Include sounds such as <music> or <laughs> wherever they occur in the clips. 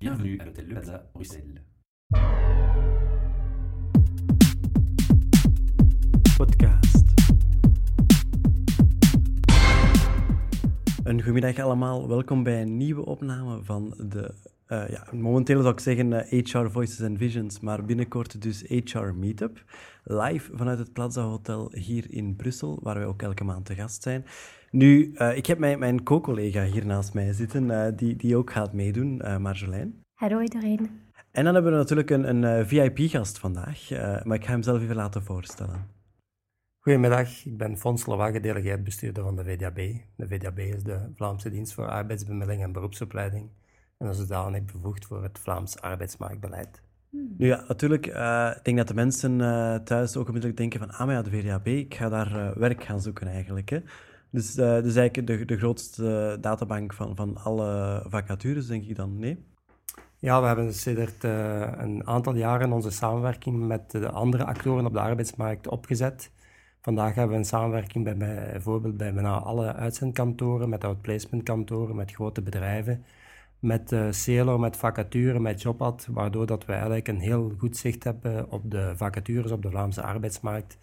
Bienvenue à l'hôtel Le Plaza, Bruxelles. podcast. Een goedemiddag allemaal, welkom bij een nieuwe opname van de, eh, ja, momenteel zou ik zeggen eh, HR Voices and Visions, maar binnenkort dus HR Meetup. Live vanuit het Plaza Hotel hier in Brussel, waar wij ook elke maand te gast zijn. Nu, eh, ik heb mijn, mijn co-collega hier naast mij zitten, eh, die, die ook gaat meedoen, eh, Marjolein. Hallo iedereen. En dan hebben we natuurlijk een, een eh, VIP-gast vandaag, eh, maar ik ga hem zelf even laten voorstellen. Goedemiddag, ik ben Fons Lawag, gedelegeerd bestuurder van de VDAB. De VDAB is de Vlaamse Dienst voor Arbeidsbemiddeling en Beroepsopleiding en is zodanig bevoegd voor het Vlaams arbeidsmarktbeleid. Nu ja, natuurlijk, eh, ik denk dat de mensen eh, thuis ook onmiddellijk denken van, ah maar ja, de VDAB, ik ga daar werk gaan zoeken eigenlijk. Hè. Dus eh dus eigenlijk de, de grootste databank van, van alle vacatures, denk ik dan, nee? Ja, we hebben sinds uh, een aantal jaren onze samenwerking met de andere actoren op de arbeidsmarkt opgezet. Vandaag hebben we een samenwerking bij, bij, bijvoorbeeld bij bijna alle uitzendkantoren, met outplacementkantoren, met grote bedrijven, met uh, met vacature, met Jobad, waardoor dat we eigenlijk een heel goed zicht hebben op de vacatures op de Vlaamse arbeidsmarkt.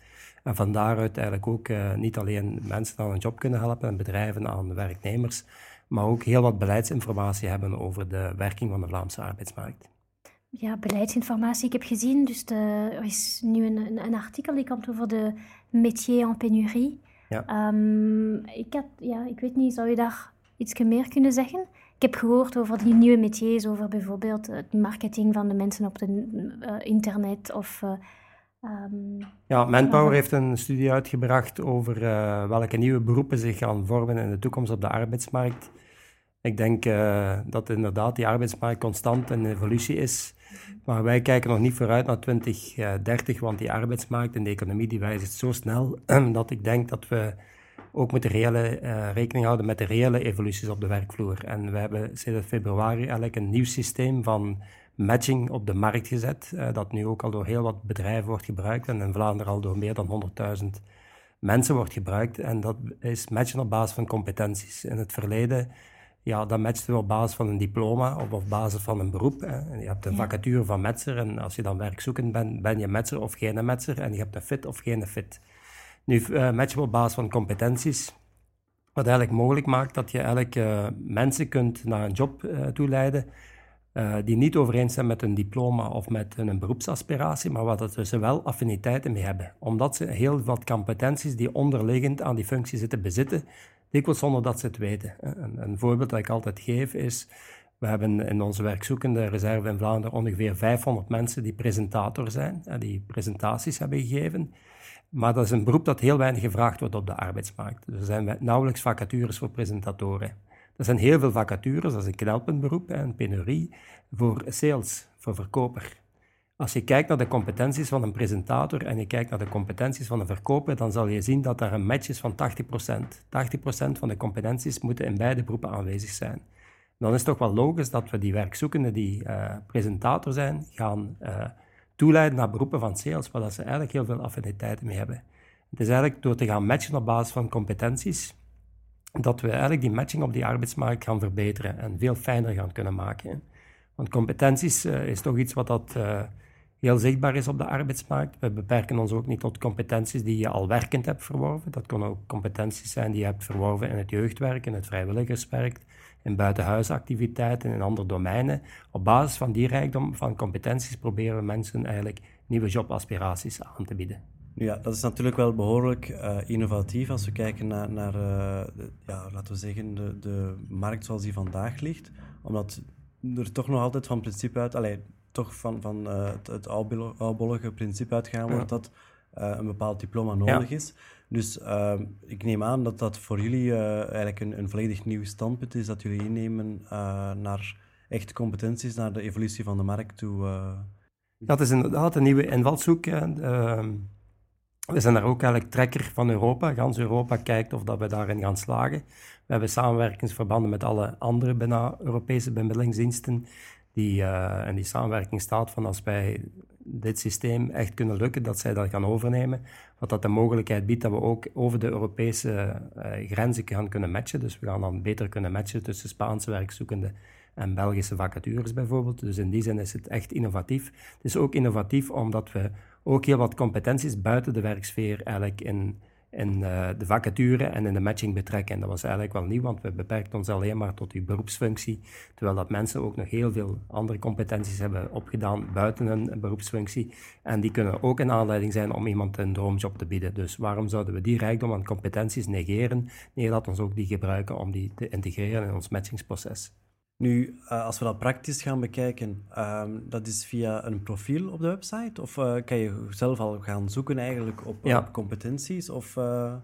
En van daaruit eigenlijk ook uh, niet alleen mensen aan een job kunnen helpen en bedrijven aan werknemers, maar ook heel wat beleidsinformatie hebben over de werking van de Vlaamse arbeidsmarkt. Ja, beleidsinformatie. Ik heb gezien, dus de, er is nu een, een, een, artikel die komt over de métier en pénurie. Ja. Um, ik, had, ja, ik weet niet, zou je daar iets meer kunnen zeggen? Ik heb gehoord over die nieuwe métiers, over bijvoorbeeld het marketing van de mensen op het uh, internet of... Uh, um, ja, Manpower heeft een studie uitgebracht over uh, welke nieuwe beroepen zich gaan vormen in de toekomst op de arbeidsmarkt. Ik denk uh, dat inderdaad die arbeidsmarkt constant in evolutie is. Maar wij kijken nog niet vooruit naar 2030, want die arbeidsmarkt en de economie die wijzigt zo snel <clears throat> dat ik denk dat we ook moeten reële, uh, rekening houden met de reële evoluties op de werkvloer. En we hebben sinds februari eigenlijk een nieuw systeem van matching op de markt gezet, uh, dat nu ook al door heel wat bedrijven wordt gebruikt en in Vlaanderen al door meer dan 100.000 mensen wordt gebruikt. En dat is matchen op basis van competenties. In het verleden ja, dan matcht je op basis van een diploma of op basis van een beroep. Hè. Je hebt een ja. vacature van metser en als je dan werkzoekend bent, ben je metser of geen metser en je hebt een fit of geen fit. Nu uh, match je op basis van competenties, wat eigenlijk mogelijk maakt dat je eigenlijk uh, mensen kunt naar een job uh, toeleiden die niet overeenstemmen met een diploma of met een beroepsaspiratie, maar waar ze wel affiniteiten mee hebben. Omdat ze heel wat competenties die onderliggend aan die functie zitten bezitten, dikwijls zonder dat ze het weten. Een, een, voorbeeld dat ik altijd geef is, we hebben in onze werkzoekende reserve in Vlaanderen ongeveer 500 mensen die presentator zijn, die presentaties hebben gegeven. Maar dat is een beroep dat heel weinig gevraagd wordt op de arbeidsmarkt. Er zijn nauwelijks vacatures voor presentatoren. Er zijn heel veel vacatures, dat is een knelpunt beroep, een penurie, voor sales, voor verkoper. Als je kijkt naar de competenties van een presentator en je kijkt naar de competenties van een verkoper, dan zal je zien dat daar een match is van 80%. 80% van de competenties moeten in beide beroepen aanwezig zijn. Dan is het toch wel logisch dat we die werkzoekenden die uh, presentator zijn, gaan uh, toeleiden naar beroepen van sales, waar ze eigenlijk heel veel affiniteiten mee hebben. Het is eigenlijk door te gaan matchen op basis van competenties, dat we eigenlijk die matching op die arbeidsmarkt gaan verbeteren en veel fijner gaan kunnen maken. Want competenties uh, is toch iets wat dat heel zichtbaar is op de arbeidsmarkt. We beperken ons ook niet tot competenties die je al werkend hebt verworven. Dat kunnen ook competenties zijn die je hebt verworven in het jeugdwerk, in het vrijwilligerswerk, in buitenhuisactiviteiten, in andere domeinen. Op basis van die rijkdom van competenties proberen we mensen eigenlijk nieuwe jobaspiraties aan te bieden. Ja, dat is natuurlijk wel behoorlijk uh, innovatief als we kijken naar, naar uh, de, ja, laten we zeggen, de, de markt zoals die vandaag ligt. Omdat er toch nog altijd van principe uit, allee, toch van, van uh, het, het oudbollige principe uitgaan wordt ja. dat een bepaald diploma nodig ja. is. Dus uh, ik neem aan dat dat voor jullie eigenlijk een, een, volledig nieuw standpunt is dat jullie innemen naar echte competenties, naar de evolutie van de markt toe. Dat is inderdaad een nieuwe invalshoek. We zijn daar ook eigenlijk trekker van Europa. Gans Europa kijkt of dat we daarin gaan slagen. We hebben samenwerkingsverbanden met alle andere Europese bemiddelingsdiensten die, uh, en die samenwerking staat van als wij dit systeem echt kunnen lukken, dat zij dat gaan overnemen. Wat dat de mogelijkheid biedt dat we ook over de Europese uh, grenzen gaan kunnen matchen. Dus we gaan dan beter kunnen matchen tussen Spaanse werkzoekenden en Belgische vacatures bijvoorbeeld. Dus in die zin is het echt innovatief. Het is ook innovatief omdat we ook heel wat competenties buiten de werksfeer eigenlijk in in uh, de vacature en in de matching betrekken. En dat was eigenlijk wel nieuw, want we beperkten ons alleen maar tot die beroepsfunctie, terwijl dat mensen ook nog heel veel andere competenties hebben opgedaan buiten hun beroepsfunctie. En die kunnen ook een aanleiding zijn om iemand een droomjob te bieden. Dus waarom zouden we die rijkdom aan competenties negeren? Nee, laat ons ook die gebruiken om die te integreren in ons matchingsproces. Nu, uh, als we dat praktisch gaan bekijken, uh, dat is via een profiel op de website? Of uh, kan je zelf al gaan zoeken eigenlijk op, ja. op competenties? Of, eh?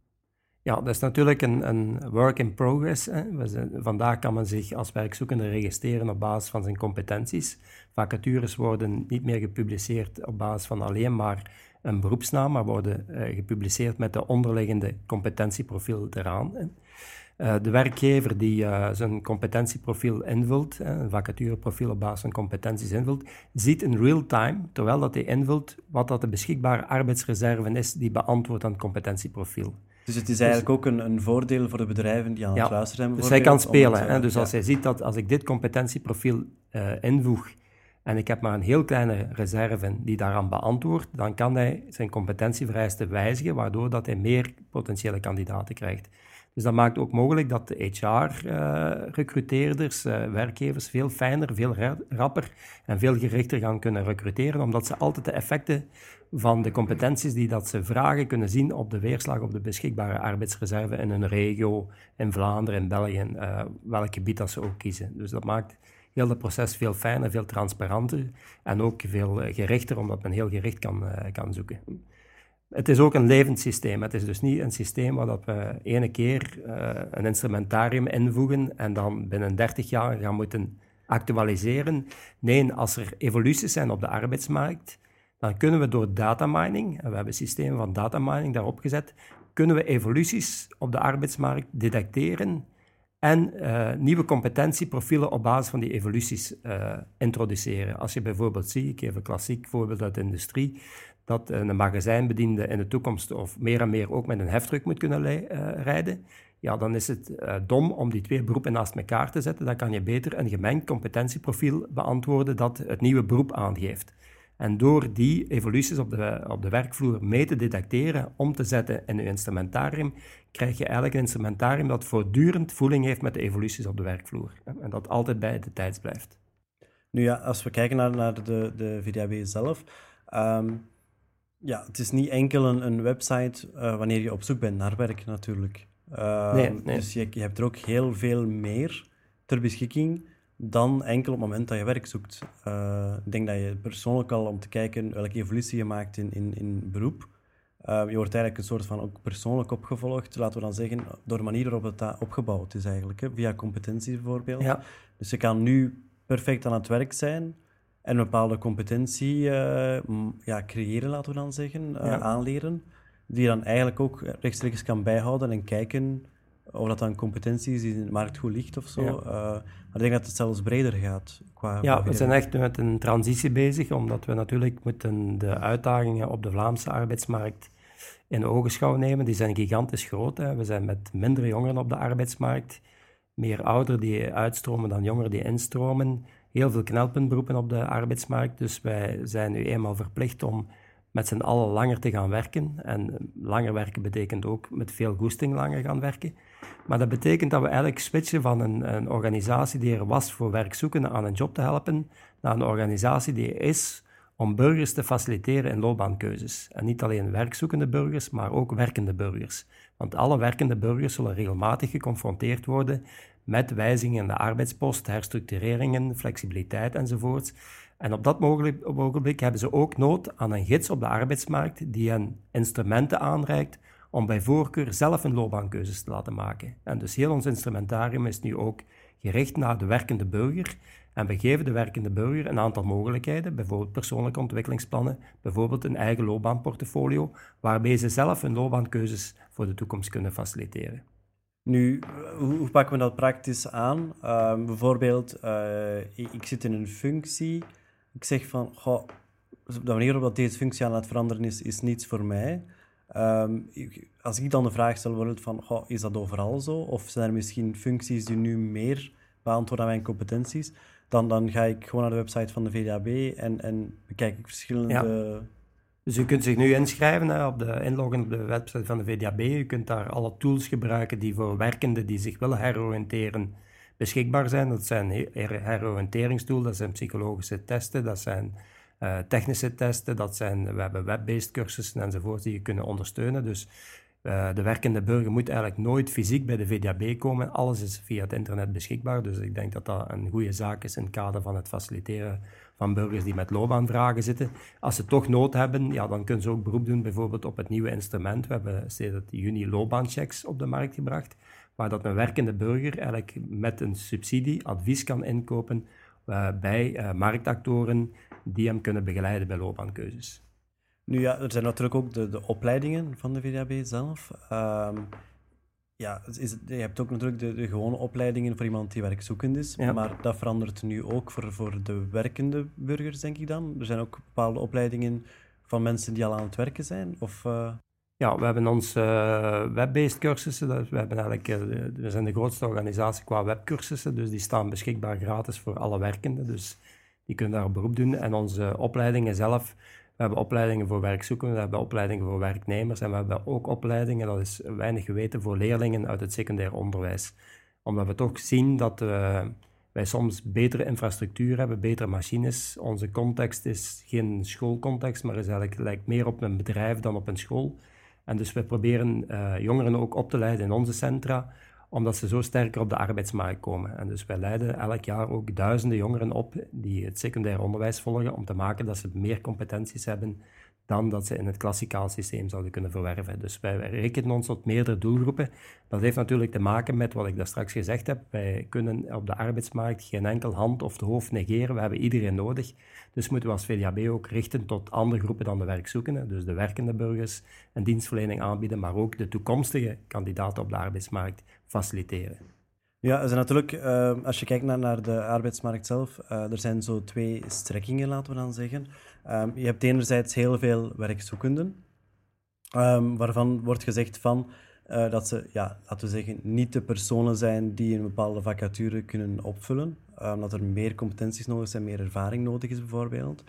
Ja, dat is natuurlijk een, een work in progress. Hè. Zijn, vandaag kan men zich als werkzoekende registreren op basis van zijn competenties. Vacatures worden niet meer gepubliceerd op basis van alleen maar een beroepsnaam, maar worden gepubliceerd met de onderliggende competentieprofiel eraan. Uh, de werkgever die uh, zijn competentieprofiel invult, uh, een vacatureprofiel op basis van competenties invult, ziet in real time, terwijl dat hij invult, wat dat de beschikbare arbeidsreserve is die beantwoordt aan het competentieprofiel. Dus het is eigenlijk dus, ook een, een, voordeel voor de bedrijven die aan het luisteren zijn. Dus hij kan spelen. hè? Dus als hij ziet dat als ik dit competentieprofiel invoeg en ik heb maar een heel kleine reserve die daaraan beantwoordt, dan kan hij zijn competentievereisten wijzigen, waardoor dat hij meer potentiële kandidaten krijgt. Dus dat maakt ook mogelijk dat de HR-recruteerders, uh, uh, werkgevers, veel fijner, veel rapper en veel gerichter gaan kunnen recruteren, omdat ze altijd de effecten van de competenties die dat ze vragen kunnen zien op de weerslag op de beschikbare arbeidsreserve in een regio, in Vlaanderen, in België, uh, welk gebied dat ze ook kiezen. Dus dat maakt heel het proces veel fijner, veel transparanter en ook veel gerichter, omdat men heel gericht kan, kan zoeken. Het is ook een levend systeem. Het is dus niet een systeem waar dat we ene keer uh, een instrumentarium invoegen en dan binnen 30 jaar gaan moeten actualiseren. Nee, als er evoluties zijn op de arbeidsmarkt, dan kunnen we door datamining, en we hebben systemen van datamining daarop gezet, kunnen we evoluties op de arbeidsmarkt detecteren en uh, nieuwe competentieprofielen op basis van die evoluties uh, introduceren. Als je bijvoorbeeld ziet, ik geef een klassiek voorbeeld uit de industrie, dat een magazijnbediende in de toekomst of meer en meer ook met een heftruck moet kunnen uh, rijden, ja, dan is het uh, dom om die twee beroepen naast elkaar te zetten. Dan kan je beter een gemengd competentieprofiel beantwoorden dat het nieuwe beroep aangeeft. En door die evoluties op de, op de werkvloer mee te detecteren, om te zetten in je instrumentarium, krijg je eigenlijk een instrumentarium dat voortdurend voeling heeft met de evoluties op de werkvloer. En dat altijd bij de tijd blijft. Nu ja, als we kijken naar, naar de, de VDAB zelf, um, ja, het is niet enkel een, een website uh, wanneer je op zoek bent naar werk natuurlijk. Uh, nee, nee. Dus je, je, hebt er ook heel veel meer ter beschikking dan enkel op het moment dat je werk zoekt. Uh, ik denk dat je persoonlijk al om te kijken welke evolutie je maakt in, in, in beroep. je wordt eigenlijk een soort van ook persoonlijk opgevolgd, laten we dan zeggen, door de manier waarop het opgebouwd is eigenlijk. Hè, via competenties bijvoorbeeld. Ja. Dus je kan nu perfect aan het werk zijn en een bepaalde competentie uh, ja, creëren, laten we dan zeggen, uh, aanleren, die je dan eigenlijk ook rechtstreeks kan bijhouden en kijken of dat dan competentie is die in de markt goed ligt of zo. Ja. Uh, maar ik denk dat het zelfs breder gaat. Qua ja, we zijn echt met een transitie bezig, omdat we natuurlijk moeten de uitdagingen op de Vlaamse arbeidsmarkt in ogenschouw nemen. Die zijn gigantisch groot. Hè. We zijn met minder jongeren op de arbeidsmarkt, meer ouderen die uitstromen dan jongeren die instromen heel veel knelpuntberoepen op de arbeidsmarkt. Dus wij zijn nu eenmaal verplicht om met z'n allen langer te gaan werken. En langer werken betekent ook met veel goesting langer gaan werken. Maar dat betekent dat we eigenlijk switchen van een, een organisatie die er was voor werkzoekenden aan een job te helpen, naar een organisatie die is om burgers te faciliteren in loopbaankeuzes. En niet alleen werkzoekende burgers, maar ook werkende burgers. Want alle werkende burgers zullen regelmatig geconfronteerd worden met wijzigingen in de arbeidspost, herstructureringen, flexibiliteit enzovoort. En op dat ogenblik hebben ze ook nood aan een gids op de arbeidsmarkt die hen instrumenten aanreikt om bij voorkeur zelf een loopbaankeuzes te laten maken. En dus heel ons instrumentarium is nu ook gericht naar de werkende burger. En we geven de werkende burger een aantal mogelijkheden, bijvoorbeeld persoonlijke ontwikkelingsplannen, bijvoorbeeld een eigen loopbaanportfolio, waarbij ze zelf hun loopbaankeuzes voor de toekomst kunnen faciliteren. Nu, hoe, pakken we dat praktisch aan? Uh, bijvoorbeeld, uh, ik, zit in een functie. Ik zeg van, goh, de manier waarop deze functie aan het veranderen is, is niets voor mij. Um, als ik dan de vraag stel, wordt van, goh, is dat overal zo? Of zijn er misschien functies die nu meer beantwoord aan mijn competenties, dan, dan ga ik gewoon naar de website van de VDAB en, en bekijk ik verschillende... Dus u kunt zich nu inschrijven op de inloggen op de website van de VDAB. U kunt daar alle tools gebruiken die voor werkenden die zich willen heroriënteren beschikbaar zijn. Dat zijn heroriënteringstools, dat zijn psychologische testen, dat zijn uh, technische testen, dat zijn, we hebben web-based cursussen enzovoort die je kunnen ondersteunen. Dus uh, de werkende burger moet eigenlijk nooit fysiek bij de VDAB komen. Alles is via het internet beschikbaar. Dus ik denk dat dat een goede zaak is in het kader van het faciliteren burgers die met loopbaanvragen zitten. Als ze toch nood hebben, ja, dan kunnen ze ook beroep doen bijvoorbeeld op het nieuwe instrument. We hebben sinds juni loopbaanchecks op de markt gebracht, waar dat een werkende burger eigenlijk met een subsidie advies kan inkopen bij uh, marktactoren die hem kunnen begeleiden bij loopbaankeuzes. Nu ja, er zijn natuurlijk ook de, de opleidingen van de VDAB zelf. Um, ja, is je hebt ook natuurlijk de, de, gewone opleidingen voor iemand die werkzoekend is, maar dat verandert nu ook voor, voor de werkende burgers, denk ik dan. Er zijn ook bepaalde opleidingen van mensen die al aan het werken zijn? Of, uh... Ja, we hebben onze uh, web-based cursussen. We, hebben eigenlijk, uh, we zijn de grootste organisatie qua webcursussen, dus die staan beschikbaar gratis voor alle werkenden. Dus die kunnen daar beroep doen. En onze opleidingen zelf we hebben opleidingen voor werkzoekenden, we hebben opleidingen voor werknemers en we hebben ook opleidingen, dat is weinig geweten, voor leerlingen uit het secundair onderwijs. Omdat we toch zien dat uh, wij soms betere infrastructuur hebben, betere machines. Onze context is geen schoolcontext, maar is eigenlijk lijkt meer op een bedrijf dan op een school. En dus we proberen uh, jongeren ook op te leiden in onze centra omdat ze zo sterker op de arbeidsmarkt komen. En dus wij leiden elk jaar ook duizenden jongeren op die het secundair onderwijs volgen, om te maken dat ze meer competenties hebben dan dat ze in het klassikaal systeem zouden kunnen verwerven. Dus wij rekenen ons tot meerdere doelgroepen. Dat heeft natuurlijk te maken met wat ik daar straks gezegd heb. Wij kunnen op de arbeidsmarkt geen enkel hand of de hoofd negeren. We hebben iedereen nodig. Dus moeten we als VDAB ook richten tot andere groepen dan de werkzoekenden. Dus de werkende burgers een dienstverlening aanbieden, maar ook de toekomstige kandidaten op de arbeidsmarkt faciliteren. Ja, er zijn natuurlijk, uh, als je kijkt naar, naar de arbeidsmarkt zelf, uh, er zijn zo twee strekkingen, laten we dan zeggen. Um, je hebt enerzijds heel veel werkzoekenden, um, waarvan wordt gezegd van, uh, dat ze, ja, laten we zeggen, niet de personen zijn die een bepaalde vacature kunnen opvullen, omdat er meer competenties nodig zijn, meer ervaring nodig is bijvoorbeeld.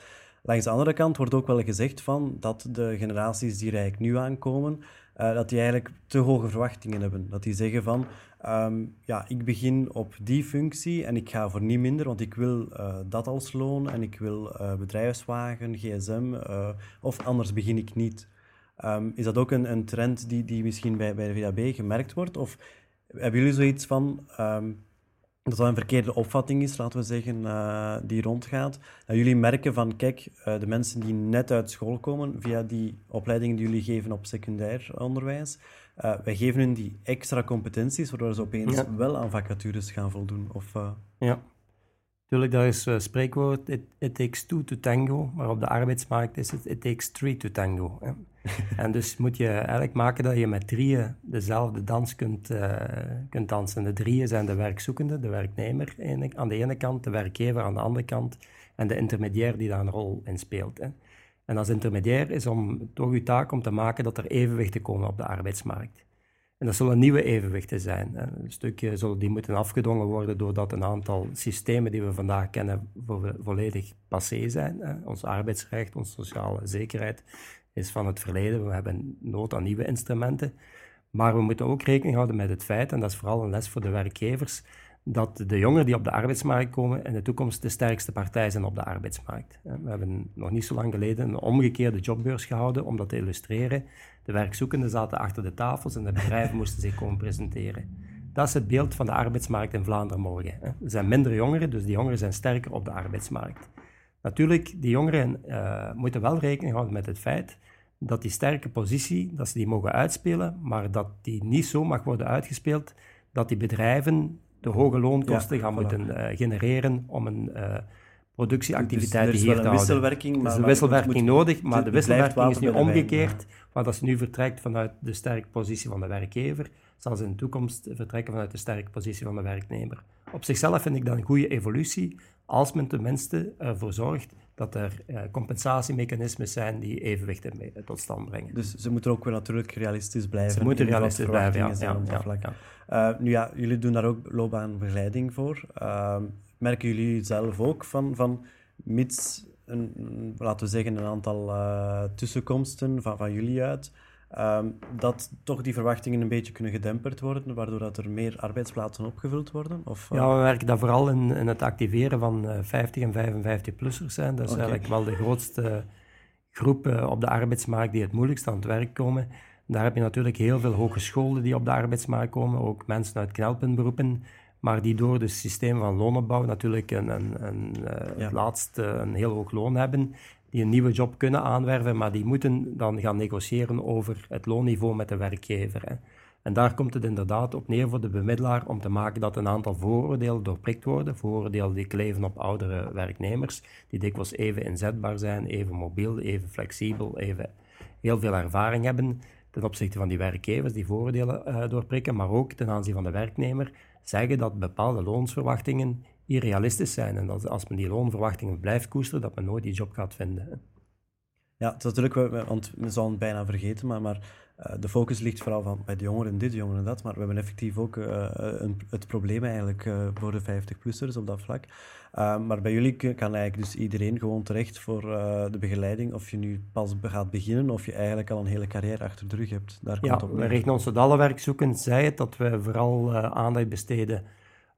Langs de andere kant wordt ook wel gezegd van dat de generaties die er eigenlijk nu aankomen, uh, dat die eigenlijk te hoge verwachtingen hebben. Dat die zeggen van, um, ja, ik begin op die functie en ik ga voor niet minder, want ik wil uh, dat als loon en ik wil uh, bedrijfswagen, gsm, of anders begin ik niet. Um, is dat ook een, een trend die, die misschien bij, bij de VAB gemerkt wordt? Of hebben jullie zoiets van, um, dat dat een verkeerde opvatting is, laten we zeggen, uh, die rondgaat. Dat jullie merken van, kijk, uh, de mensen die net uit school komen, via die opleidingen die jullie geven op secundair onderwijs, uh, wij geven hun die extra competenties, waardoor ze opeens ja. wel aan vacatures gaan voldoen. Of, Ja, natuurlijk, dat is uh, spreekwoord, it, it, takes two to tango, maar op de arbeidsmarkt is het it takes three to tango. Hè. <laughs> en dus moet je eigenlijk maken dat je met drieën dezelfde dans kunt, uh, kunt dansen. De drieën zijn de werkzoekende, de werknemer aan de ene kant, de werkgever aan de andere kant en de intermediair die daar een rol in speelt. Hè. En als intermediair is om toch uw taak om te maken dat er evenwichten komen op de arbeidsmarkt. En dat zullen nieuwe evenwichten zijn. Een stukje zullen die moeten afgedwongen worden doordat een aantal systemen die we vandaag kennen volledig passé zijn. Ons arbeidsrecht, onze sociale zekerheid is van het verleden. We hebben nood aan nieuwe instrumenten. Maar we moeten ook rekening houden met het feit, en dat is vooral een les voor de werkgevers, dat de jongeren die op de arbeidsmarkt komen in de toekomst de sterkste partij zijn op de arbeidsmarkt. We hebben nog niet zo lang geleden een omgekeerde jobbeurs gehouden om dat te illustreren. De werkzoekenden zaten achter de tafels en de bedrijven <laughs> moesten zich komen presenteren. Dat is het beeld van de arbeidsmarkt in Vlaanderen morgen. Er zijn minder jongeren, dus die jongeren zijn sterker op de arbeidsmarkt. Natuurlijk, die jongeren uh, moeten wel rekening houden met het feit dat die sterke positie, dat ze die mogen uitspelen, maar dat die niet zo mag worden uitgespeeld dat die bedrijven de hoge loonkosten ja, gaan voilà. moeten uh, genereren om een uh, productieactiviteit dus, dus hier te houden. Wisselwerking, er is een wisselwerking moet, nodig, maar de wisselwerking is nu omgekeerd. Ja. Waar dat ze nu vertrekt vanuit de sterke positie van de werkgever, zal ze in de toekomst vertrekken vanuit de sterke positie van de werknemer. Op zichzelf vind ik dat een goede evolutie, als men tenminste ervoor zorgt dat er uh, compensatiemechanismes zijn die evenwicht tot stand brengen. Dus ze moeten ook wel natuurlijk realistisch blijven. Ze moeten realistisch blijven, ja. ja, ja, ja. nu ja, jullie doen daar ook loopbaanbegeleiding voor. Ehm, merken jullie zelf ook van, van mits, een, laten we zeggen, een aantal tussenkomsten van, van jullie uit, Ehm, dat toch die verwachtingen een beetje kunnen gedemperd worden, waardoor dat er meer arbeidsplaatsen opgevuld worden? Of, Ja, we werken daar vooral in, in het activeren van 50 en 55-plussers zijn. Dat is eigenlijk wel de grootste groep op de arbeidsmarkt die het moeilijkst aan het werk komen. Daar heb je natuurlijk heel veel hogescholen die op de arbeidsmarkt komen, ook mensen uit knelpuntberoepen, maar die door het systeem van loonopbouw natuurlijk een, een, een, laatst een heel hoog loon hebben die een nieuwe job kunnen aanwerven, maar die moeten dan gaan negociëren over het loonniveau met de werkgever. Hè. En daar komt het inderdaad op neer voor de bemiddelaar om te maken dat een aantal vooroordelen doorprikt worden. Vooroordelen die kleven op oudere werknemers, die dikwijls even inzetbaar zijn, even mobiel, even flexibel, even heel veel ervaring hebben ten opzichte van die werkgevers die vooroordelen uh, doorprikken, maar ook ten aanzien van de werknemer zeggen dat bepaalde loonsverwachtingen irrealistisch zijn. En dat als men die loonverwachtingen blijft koesteren, dat men nooit die job gaat vinden. Ja, het is natuurlijk, want we zouden het bijna vergeten, maar, maar uh, de focus ligt vooral van bij de jongeren dit, de jongeren dat. Maar we hebben effectief ook uh, een, het probleem eigenlijk uh, voor de 50-plussers op dat vlak. maar bij jullie kan eigenlijk dus iedereen gewoon terecht voor de begeleiding, of je nu pas gaat beginnen of je eigenlijk al een hele carrière achter de rug hebt. Daar komt ja, op we richten ons tot alle werkzoekenden, zei het, dat we vooral aandacht besteden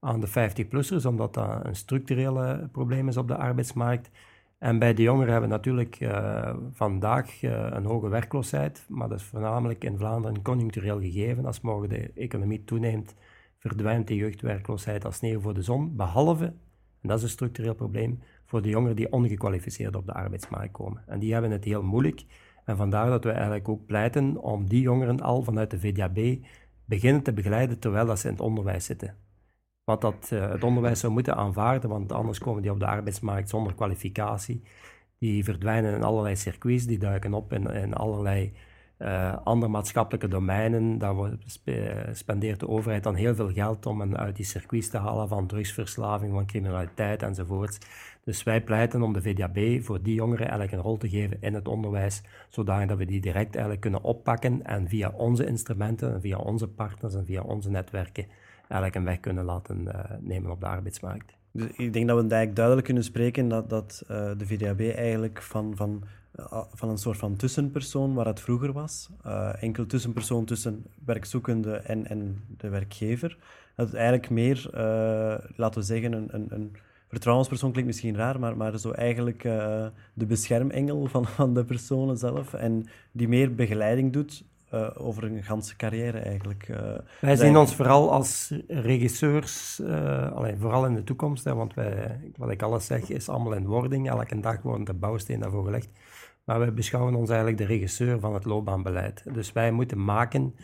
aan de 50-plussers, omdat dat een structurele probleem is op de arbeidsmarkt. En bij de jongeren hebben we natuurlijk uh, vandaag uh, een hoge werkloosheid, maar dat is voornamelijk in Vlaanderen conjunctureel gegeven. Als morgen de economie toeneemt, verdwijnt de jeugdwerkloosheid als sneeuw voor de zon, behalve, en dat is een structureel probleem, voor de jongeren die ongekwalificeerd op de arbeidsmarkt komen. En die hebben het heel moeilijk. En vandaar dat we eigenlijk ook pleiten om die jongeren al vanuit de VDAB beginnen te begeleiden terwijl dat ze in het onderwijs zitten wat dat, uh, het onderwijs zou moeten aanvaarden, want anders komen die op de arbeidsmarkt zonder kwalificatie. Die verdwijnen in allerlei circuits, die duiken op in, in allerlei uh, andere maatschappelijke domeinen. Daar spendeert de overheid dan heel veel geld om hen uit die circuits te halen van drugsverslaving, van criminaliteit enzovoort. Dus wij pleiten om de VDAB voor die jongeren eigenlijk een rol te geven in het onderwijs, zodat we die direct eigenlijk kunnen oppakken en via onze instrumenten, via onze partners en via onze netwerken eigenlijk een weg kunnen laten uh, nemen op de arbeidsmarkt. Dus ik denk dat we eigenlijk duidelijk kunnen spreken dat, dat uh, de VDAB eigenlijk van, van, uh, van een soort van tussenpersoon, waar het vroeger was, enkel tussenpersoon tussen werkzoekende en, en de werkgever, dat het eigenlijk meer, laten we zeggen, een, een, een vertrouwenspersoon klinkt misschien raar, maar, maar zo eigenlijk de beschermengel van, van de personen zelf en die meer begeleiding doet uh, over een ganse carrière eigenlijk. Uh, wij zien ons vooral als regisseurs, uh, allee, vooral in de toekomst, hè, want wij, wat ik alles zeg is allemaal in wording. Elke dag wordt de bouwsteen daarvoor gelegd. Maar wij beschouwen ons eigenlijk de regisseur van het loopbaanbeleid. Dus wij moeten maken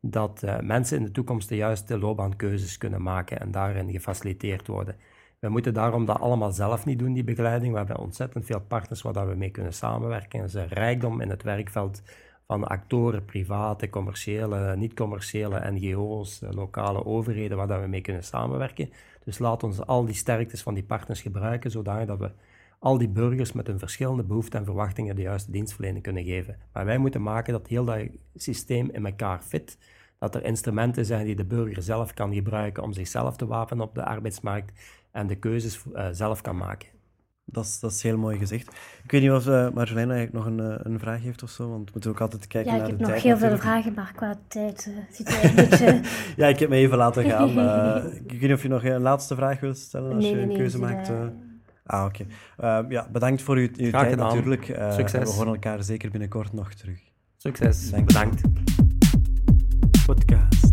dat mensen in de toekomst de juiste loopbaankeuzes kunnen maken en daarin gefaciliteerd worden. We moeten daarom dat allemaal zelf niet doen, die begeleiding. We hebben ontzettend veel partners waar we mee kunnen samenwerken. Er is een rijkdom in het werkveld van actoren, private, commerciële, niet-commerciële NGO's, eh, lokale overheden, waar we mee kunnen samenwerken. Dus laat ons al die sterktes van die partners gebruiken, zodat we al die burgers met hun verschillende behoeften en verwachtingen de juiste dienstverlening kunnen geven. Maar wij moeten maken dat heel dat systeem in elkaar fit, dat er instrumenten zijn die de burger zelf kan gebruiken om zichzelf te wapenen op de arbeidsmarkt en de keuzes uh, zelf kan maken. Dat is, dat is heel mooi gezegd. Ik weet niet of uh, Marjolein eigenlijk nog een, uh, een vraag heeft of zo, want we moeten ook altijd kijken naar de tijd. Ja, ik heb nog heel veel vragen, maar qua tijd uh, zit je een beetje... <laughs> ja, ik heb me even laten gaan. <laughs> ik weet niet of je nog een laatste vraag wilt stellen als nee, je een nee, keuze nee, maakt. Ah, oké. ja, bedankt voor uw, uw tijd gedaan. natuurlijk. Succes. We horen elkaar zeker binnenkort nog terug. Succes. Bedankt. Podcast.